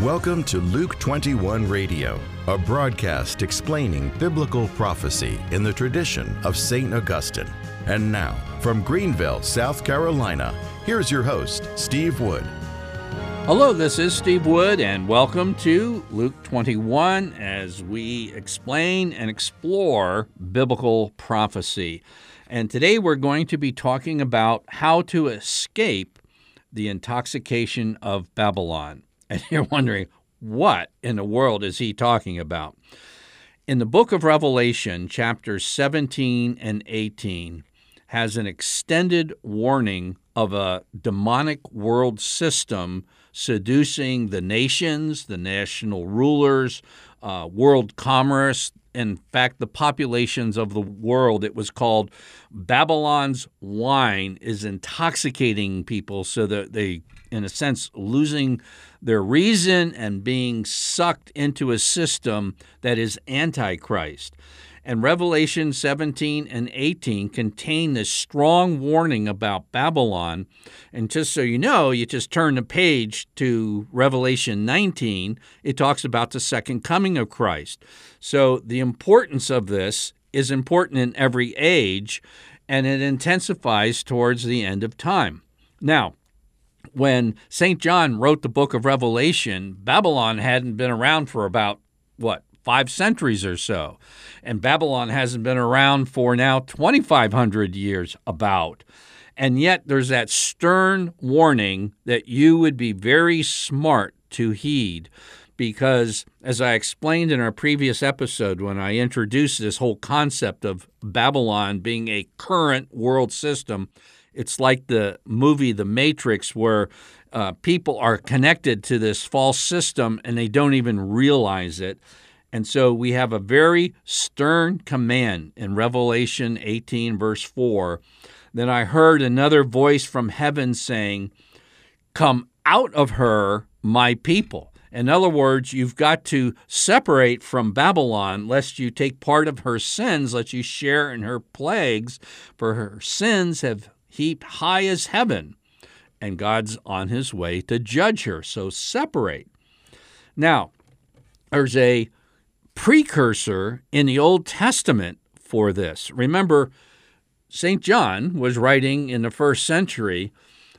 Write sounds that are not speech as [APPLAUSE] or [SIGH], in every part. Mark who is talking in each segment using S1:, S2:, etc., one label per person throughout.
S1: Welcome to Luke 21 Radio, a broadcast explaining biblical prophecy in the tradition of St. Augustine. And now, from Greenville, South Carolina, here's your host, Steve Wood.
S2: Hello, this is Steve Wood, and welcome to Luke 21 as we explain and explore biblical prophecy. And today we're going to be talking about how to escape the intoxication of Babylon. [LAUGHS] And you're wondering, what in the world is he talking about? In the book of Revelation, chapters 17 and 18, has an extended warning of a demonic world system seducing the nations, the national rulers, uh, world commerce, in fact, the populations of the world. It was called Babylon's wine is intoxicating people so that they, in a sense, losing their reason and being sucked into a system that is antichrist. And Revelation 17 and 18 contain this strong warning about Babylon. And just so you know, you just turn the page to Revelation 19, it talks about the second coming of Christ. So the importance of this is important in every age, and it intensifies towards the end of time. Now, when St. John wrote the book of Revelation, Babylon hadn't been around for about, what, five centuries or so. And Babylon hasn't been around for now 2,500 years, about. And yet there's that stern warning that you would be very smart to heed. Because, as I explained in our previous episode when I introduced this whole concept of Babylon being a current world system, it's like the movie The Matrix, where uh, people are connected to this false system and they don't even realize it. And so we have a very stern command in Revelation 18, verse 4. Then I heard another voice from heaven saying, Come out of her, my people. In other words, you've got to separate from Babylon, lest you take part of her sins, lest you share in her plagues, for her sins have heaped high as heaven, and God's on his way to judge her. So separate. Now, there's a precursor in the Old Testament for this. Remember, St. John was writing in the first century.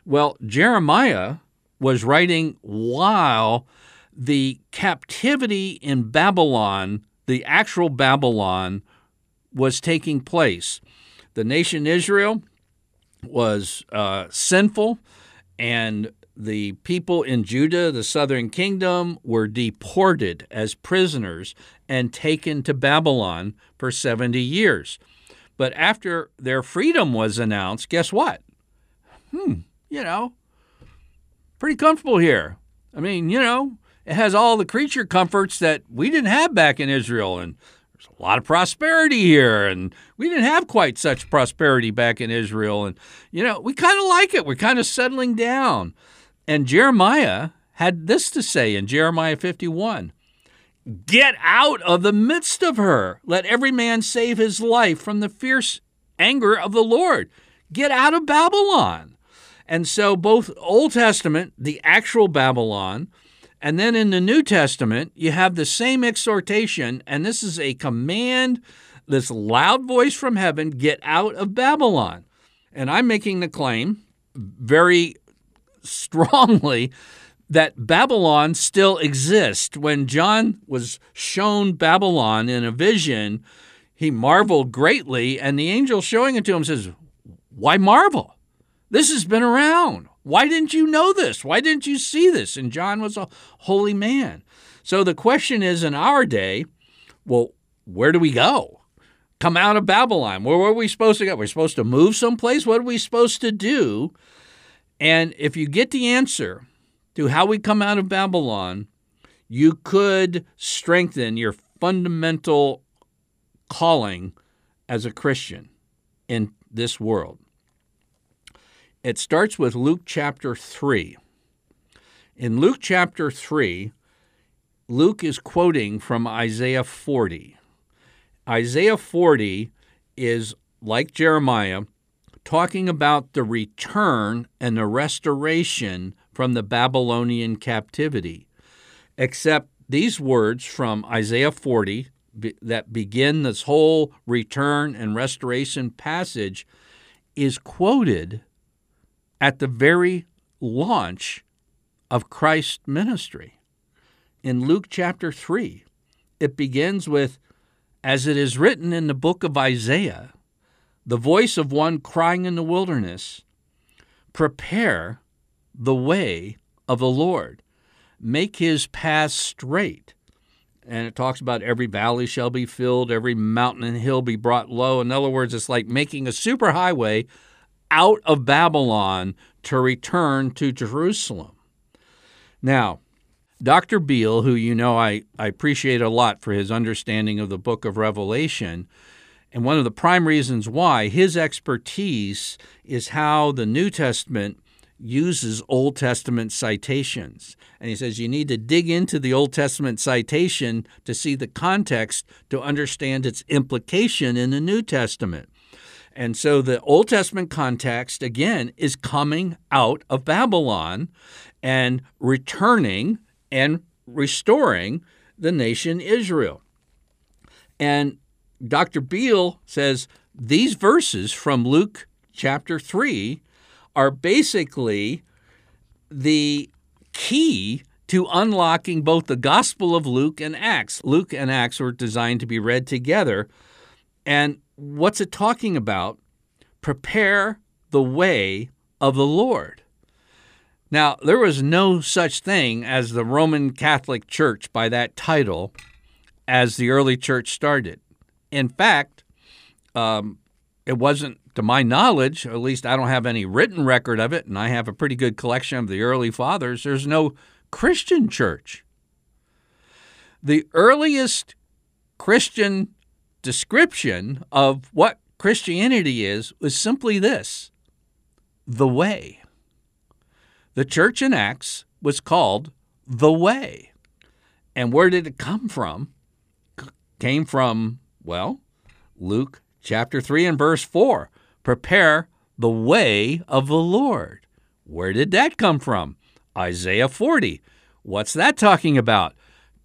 S2: Well, Jeremiah was writing while the captivity in Babylon, the actual Babylon, was taking place. The nation Israel was uh, sinful, and the people in Judah, the southern kingdom, were deported as prisoners and taken to Babylon for 70 years. But after their freedom was announced, guess what? Hmm, you know, pretty comfortable here. I mean, you know, it has all the creature comforts that we didn't have back in Israel. And there's a lot of prosperity here. And we didn't have quite such prosperity back in Israel. And, you know, we kind of like it. We're kind of settling down. And Jeremiah had this to say in Jeremiah 51 Get out of the midst of her. Let every man save his life from the fierce anger of the Lord. Get out of Babylon. And so, both Old Testament, the actual Babylon, and then in the New Testament, you have the same exhortation, and this is a command, this loud voice from heaven get out of Babylon. And I'm making the claim very strongly that Babylon still exists. When John was shown Babylon in a vision, he marveled greatly, and the angel showing it to him says, Why marvel? This has been around. Why didn't you know this? Why didn't you see this? And John was a holy man. So the question is in our day, well, where do we go? Come out of Babylon. Where were we supposed to go? We're supposed to move someplace? What are we supposed to do? And if you get the answer to how we come out of Babylon, you could strengthen your fundamental calling as a Christian in this world. It starts with Luke chapter 3. In Luke chapter 3, Luke is quoting from Isaiah 40. Isaiah 40 is, like Jeremiah, talking about the return and the restoration from the Babylonian captivity. except these words from Isaiah 40 that begin this whole return and restoration passage is quoted at the very launch of Christ's ministry. In Luke chapter 3, it begins with, As it is written in the book of Isaiah, the voice of one crying in the wilderness, Prepare the way of the Lord, make his path straight. And it talks about every valley shall be filled, every mountain and hill be brought low. In other words, it's like making a superhighway out of Babylon to return to Jerusalem. Now, Dr. Beale, who you know I, I appreciate a lot for his understanding of the book of Revelation, and one of the prime reasons why his expertise is how the New Testament uses Old Testament citations. And he says you need to dig into the Old Testament citation to see the context to understand its implication in the New Testament. And so the Old Testament context, again, is coming out of Babylon and returning and restoring the nation Israel. And Dr. Beale says these verses from Luke chapter 3 are basically the key to unlocking both the Gospel of Luke and Acts. Luke and Acts were designed to be read together. And what's it talking about? Prepare the way of the Lord. Now, there was no such thing as the Roman Catholic Church by that title as the early church started. In fact, um, it wasn't, to my knowledge, at least I don't have any written record of it, and I have a pretty good collection of the early fathers, there's no Christian church. The earliest Christian description of what Christianity is was simply this the way. The church in Acts was called the way. And where did it come from? came from, well, Luke chapter 3 and verse 4. Prepare the way of the Lord. Where did that come from? Isaiah 40. What's that talking about?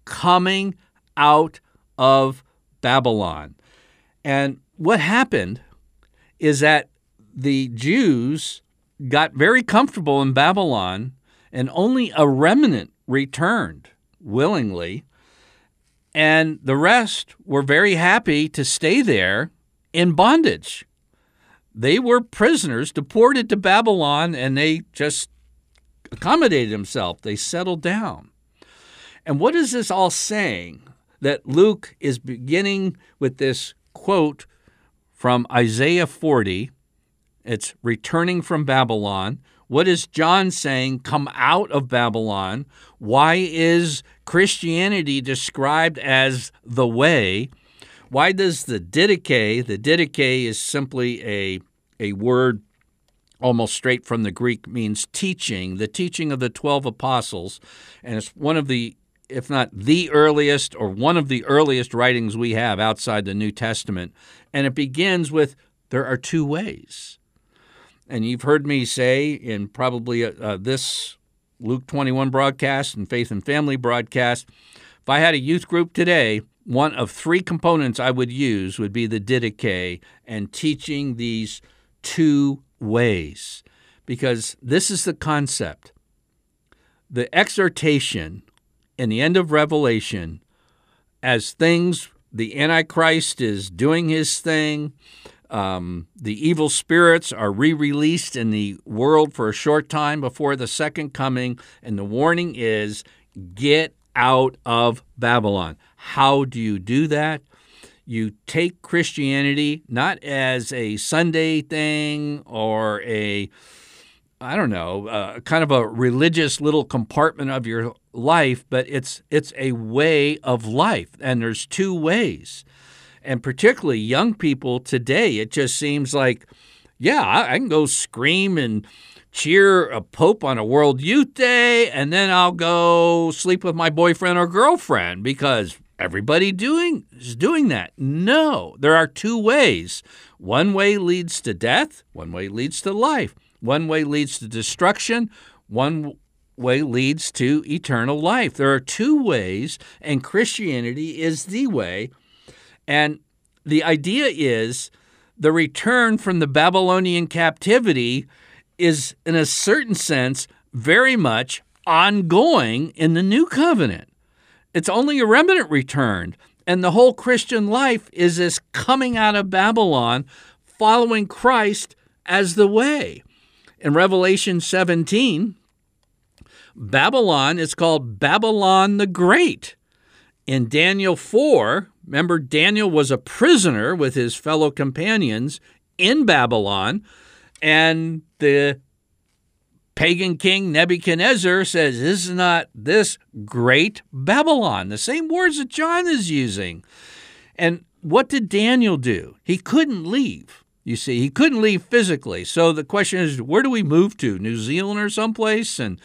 S2: Coming out of Babylon. And what happened is that the Jews got very comfortable in Babylon, and only a remnant returned willingly. And the rest were very happy to stay there in bondage. They were prisoners deported to Babylon and they just accommodated themselves. They settled down. And what is this all saying? That Luke is beginning with this quote from Isaiah 40 it's returning from Babylon. What is John saying? Come out of Babylon. Why is Christianity described as the way? Why does the Didache, the Didache is simply a, a word almost straight from the Greek, means teaching, the teaching of the 12 apostles. And it's one of the, if not the earliest or one of the earliest writings we have outside the New Testament. And it begins with there are two ways. And you've heard me say in probably uh, uh, this Luke 21 broadcast and Faith and Family broadcast if I had a youth group today, one of three components I would use would be the Didache and teaching these two ways. Because this is the concept. The exhortation in the end of Revelation, as things, the Antichrist is doing his thing, um, the evil spirits are re released in the world for a short time before the second coming, and the warning is get out of Babylon. How do you do that? You take Christianity not as a Sunday thing or a, I don't know, uh, kind of a religious little compartment of your life, but it's it's a way of life, and there's two ways and particularly young people today, it just seems like, yeah, I can go scream and cheer a pope on a World Youth Day, and then I'll go sleep with my boyfriend or girlfriend because everybody doing is doing that. No, there are two ways. One way leads to death, one way leads to life. One way leads to destruction, one way leads to eternal life. There are two ways, and Christianity is the way. And the idea is the return from the Babylonian captivity is, in a certain sense, very much ongoing in the new covenant. It's only a remnant returned. And the whole Christian life is this coming out of Babylon, following Christ as the way. In Revelation 17, Babylon is called Babylon the Great. In Daniel 4, remember, Daniel was a prisoner with his fellow companions in Babylon, and the pagan king Nebuchadnezzar says, Is not this great Babylon? The same words that John is using. And what did Daniel do? He couldn't leave. You see, he couldn't leave physically. So the question is, where do we move to? New Zealand or someplace? And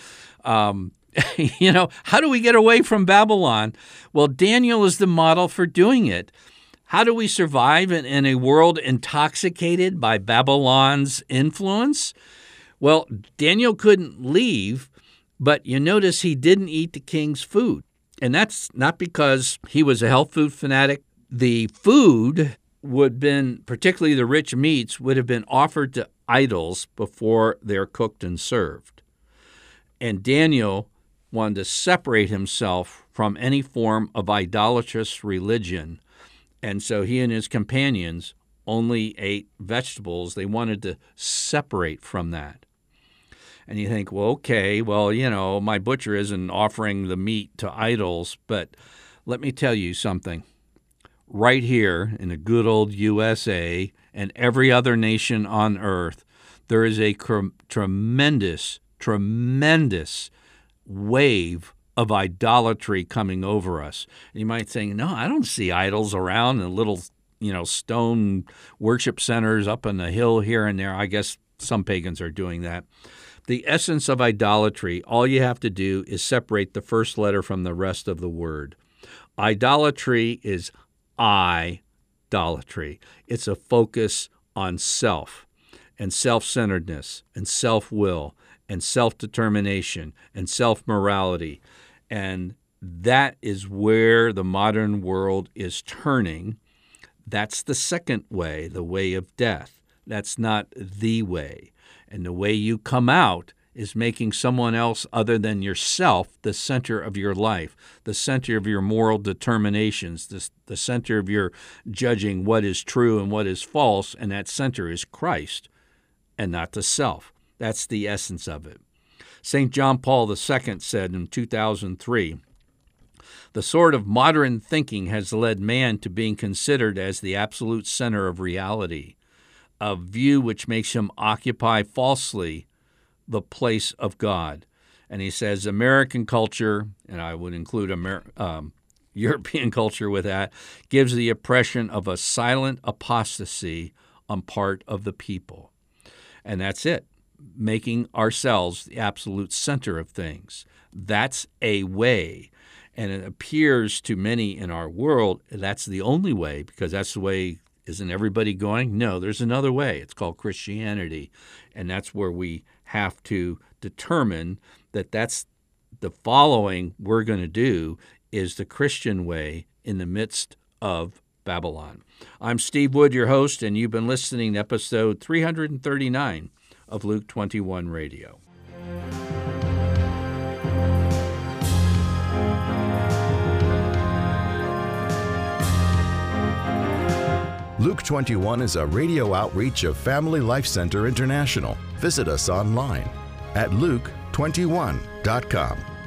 S2: um, [LAUGHS] you know, how do we get away from Babylon? Well, Daniel is the model for doing it. How do we survive in, in, a world intoxicated by Babylon's influence? Well, Daniel couldn't leave, but you notice he didn't eat the king's food. And that's not because he was a health food fanatic. The food would been, particularly the rich meats, would have been offered to idols before they're cooked and served. And Daniel wanted to separate himself from any form of idolatrous religion. And so he and his companions only ate vegetables. They wanted to separate from that. And you think, well, okay, well, you know, my butcher isn't offering the meat to idols, but let me tell you something. Right here in the good old USA and every other nation on earth, there is a cr- tremendous, tremendous wave of idolatry coming over us. And you might think, no, I don't see idols around and little, you know, stone worship centers up on the hill here and there. I guess some pagans are doing that. The essence of idolatry, all you have to do is separate the first letter from the rest of the word. Idolatry is idolatry. It's a focus on self and self centeredness and self will and self determination and self morality. And that is where the modern world is turning. That's the second way, the way of death. That's not the way. And the way you come out is making someone else other than yourself the center of your life, the center of your moral determinations, the, the center of your judging what is true and what is false, and that center is Christ and not the self. That's the essence of it. St. John Paul II said in 2003 The sort of modern thinking has led man to being considered as the absolute center of reality a view which makes him occupy falsely the place of God. And he says American culture, and I would include Amer- um, [LAUGHS] European culture with that, gives the impression of a silent apostasy on part of the people. And that's it, making ourselves the absolute center of things. That's a way. And it appears to many in our world that's the only way because that's the way isn't everybody going? No, there's another way. It's called Christianity. And that's where we have to determine that that's the following we're going to do is the Christian way in the midst of Babylon. I'm Steve Wood, your host, and you've been listening to episode 339 of Luke 21 Radio.
S1: Luke 21 is a radio outreach of Family Life Center International. Visit us online at luke21.com.